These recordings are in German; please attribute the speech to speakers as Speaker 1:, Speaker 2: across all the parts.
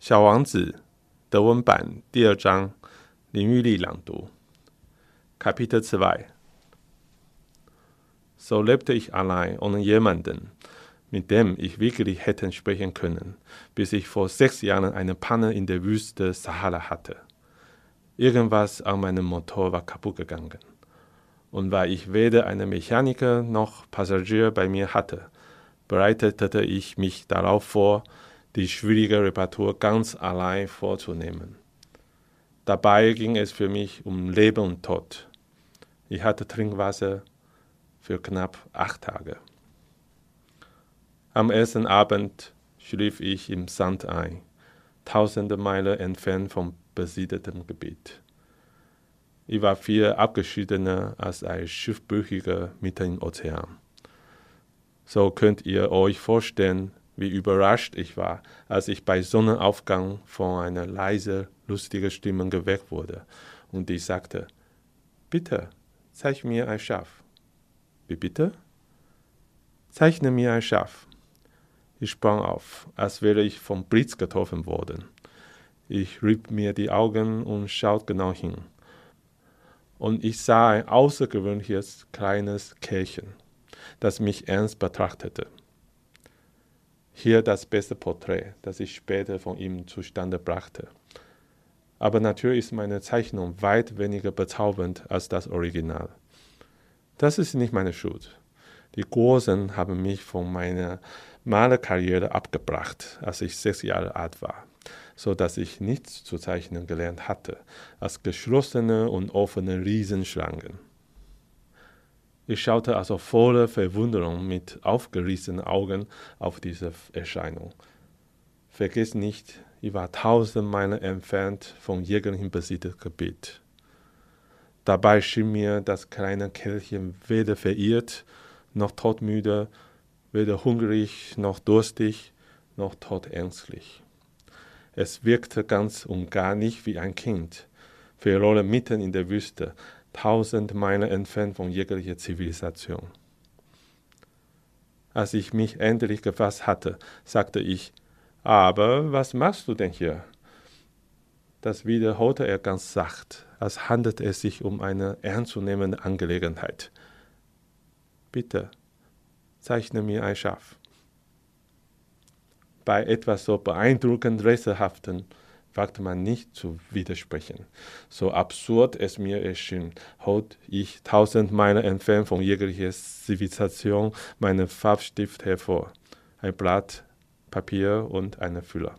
Speaker 1: 小王子德文版第二章林玉丽朗读。Kapitel 2 So lebte ich allein ohne jemanden, mit dem ich wirklich hätte sprechen können, bis ich vor sechs Jahren eine Panne in der Wüste Sahara hatte. Irgendwas an meinem Motor war kaputt gegangen. Und weil ich weder einen Mechaniker noch Passagier bei mir hatte, bereitete ich mich darauf vor, die schwierige Reparatur ganz allein vorzunehmen. Dabei ging es für mich um Leben und Tod. Ich hatte Trinkwasser für knapp acht Tage. Am ersten Abend schlief ich im Sand ein, tausende Meilen entfernt vom besiedelten Gebiet. Ich war viel abgeschiedener als ein Schiffbrüchiger mitten im Ozean. So könnt ihr euch vorstellen, wie überrascht ich war, als ich bei Sonnenaufgang von einer leise, lustigen Stimme geweckt wurde und die sagte, Bitte, zeig mir ein Schaf. Wie bitte? Zeichne mir ein Schaf. Ich sprang auf, als wäre ich vom Blitz getroffen worden. Ich rieb mir die Augen und schaute genau hin. Und ich sah ein außergewöhnliches kleines Kerlchen, das mich ernst betrachtete. Hier das beste Porträt, das ich später von ihm zustande brachte. Aber natürlich ist meine Zeichnung weit weniger bezaubernd als das Original. Das ist nicht meine Schuld. Die Großen haben mich von meiner Malerkarriere abgebracht, als ich sechs Jahre alt war, so dass ich nichts zu zeichnen gelernt hatte als geschlossene und offene Riesenschlangen. Ich schaute also voller Verwunderung mit aufgerissenen Augen auf diese Erscheinung. Vergiss nicht, ich war tausend Meilen entfernt vom jeglichen besiedelten Gebiet. Dabei schien mir das kleine Kerlchen weder verirrt, noch todmüde, weder hungrig, noch durstig, noch todängstlich. Es wirkte ganz und gar nicht wie ein Kind, verloren mitten in der Wüste, tausend Meilen entfernt von jeglicher Zivilisation. Als ich mich endlich gefasst hatte, sagte ich, aber was machst du denn hier? Das wiederholte er ganz sacht, als handelte es sich um eine ernstzunehmende Angelegenheit. Bitte, zeichne mir ein Schaf. Bei etwas so beeindruckend Rätselhaften wagte man nicht zu widersprechen. So absurd es mir erschien, holt ich tausend Meilen entfernt von jeglicher Zivilisation meinen Farbstift hervor, ein Blatt Papier und einen Füller.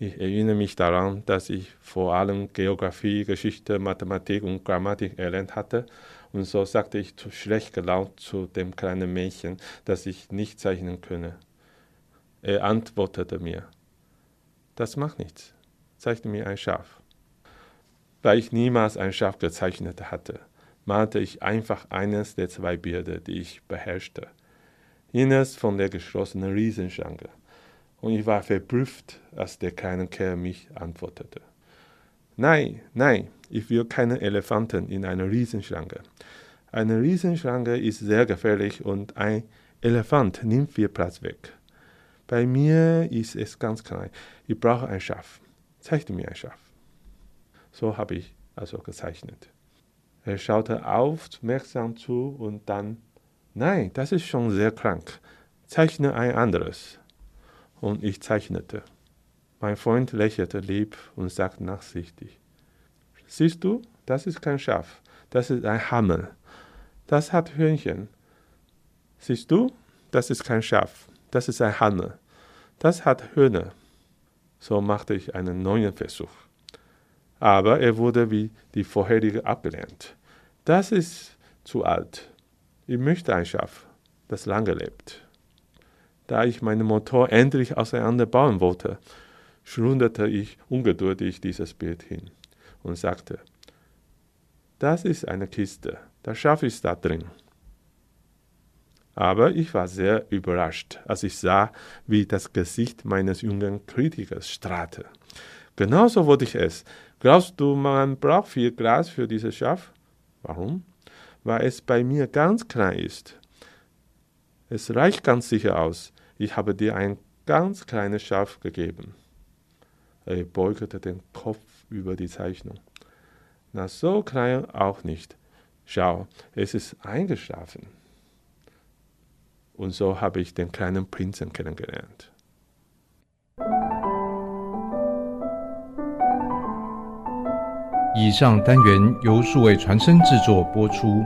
Speaker 1: Ich erinnere mich daran, dass ich vor allem Geographie, Geschichte, Mathematik und Grammatik erlernt hatte, und so sagte ich zu schlecht gelaunt zu dem kleinen Mädchen, dass ich nicht zeichnen könne. Er antwortete mir, das macht nichts. Zeichne mir ein Schaf. Weil ich niemals ein Schaf gezeichnet hatte, malte ich einfach eines der zwei Bilder, die ich beherrschte. Jenes von der geschlossenen Riesenschlange. Und ich war verblüfft, als der kleine Kerl mich antwortete. Nein, nein, ich will keinen Elefanten in einer Riesenschlange. Eine Riesenschlange ist sehr gefährlich und ein Elefant nimmt viel Platz weg. Bei mir ist es ganz klein. Ich brauche ein Schaf. Zeichne mir ein Schaf. So habe ich also gezeichnet. Er schaute aufmerksam zu und dann, nein, das ist schon sehr krank. Zeichne ein anderes. Und ich zeichnete. Mein Freund lächelte lieb und sagte nachsichtig, siehst du, das ist kein Schaf, das ist ein Hammer. Das hat Hörnchen. Siehst du, das ist kein Schaf, das ist ein Hanne. Das hat Hörner. So machte ich einen neuen Versuch. Aber er wurde wie die vorherige abgelehnt. Das ist zu alt. Ich möchte ein Schaf, das lange lebt. Da ich meinen Motor endlich auseinanderbauen wollte, schlunderte ich ungeduldig dieses Bild hin und sagte, das ist eine Kiste, das Schaf ist da drin. Aber ich war sehr überrascht, als ich sah, wie das Gesicht meines jungen Kritikers strahlte. Genauso wollte ich es. Glaubst du, man braucht viel Glas für dieses Schaf? Warum? Weil es bei mir ganz klein ist. Es reicht ganz sicher aus. Ich habe dir ein ganz kleines Schaf gegeben. Er beugte den Kopf über die Zeichnung. Na, so klein auch nicht. Schau, es ist eingeschlafen. Und so habe ich den kleinen Prinzen kennengelernt.
Speaker 2: 以上单元由数位传声制作播出。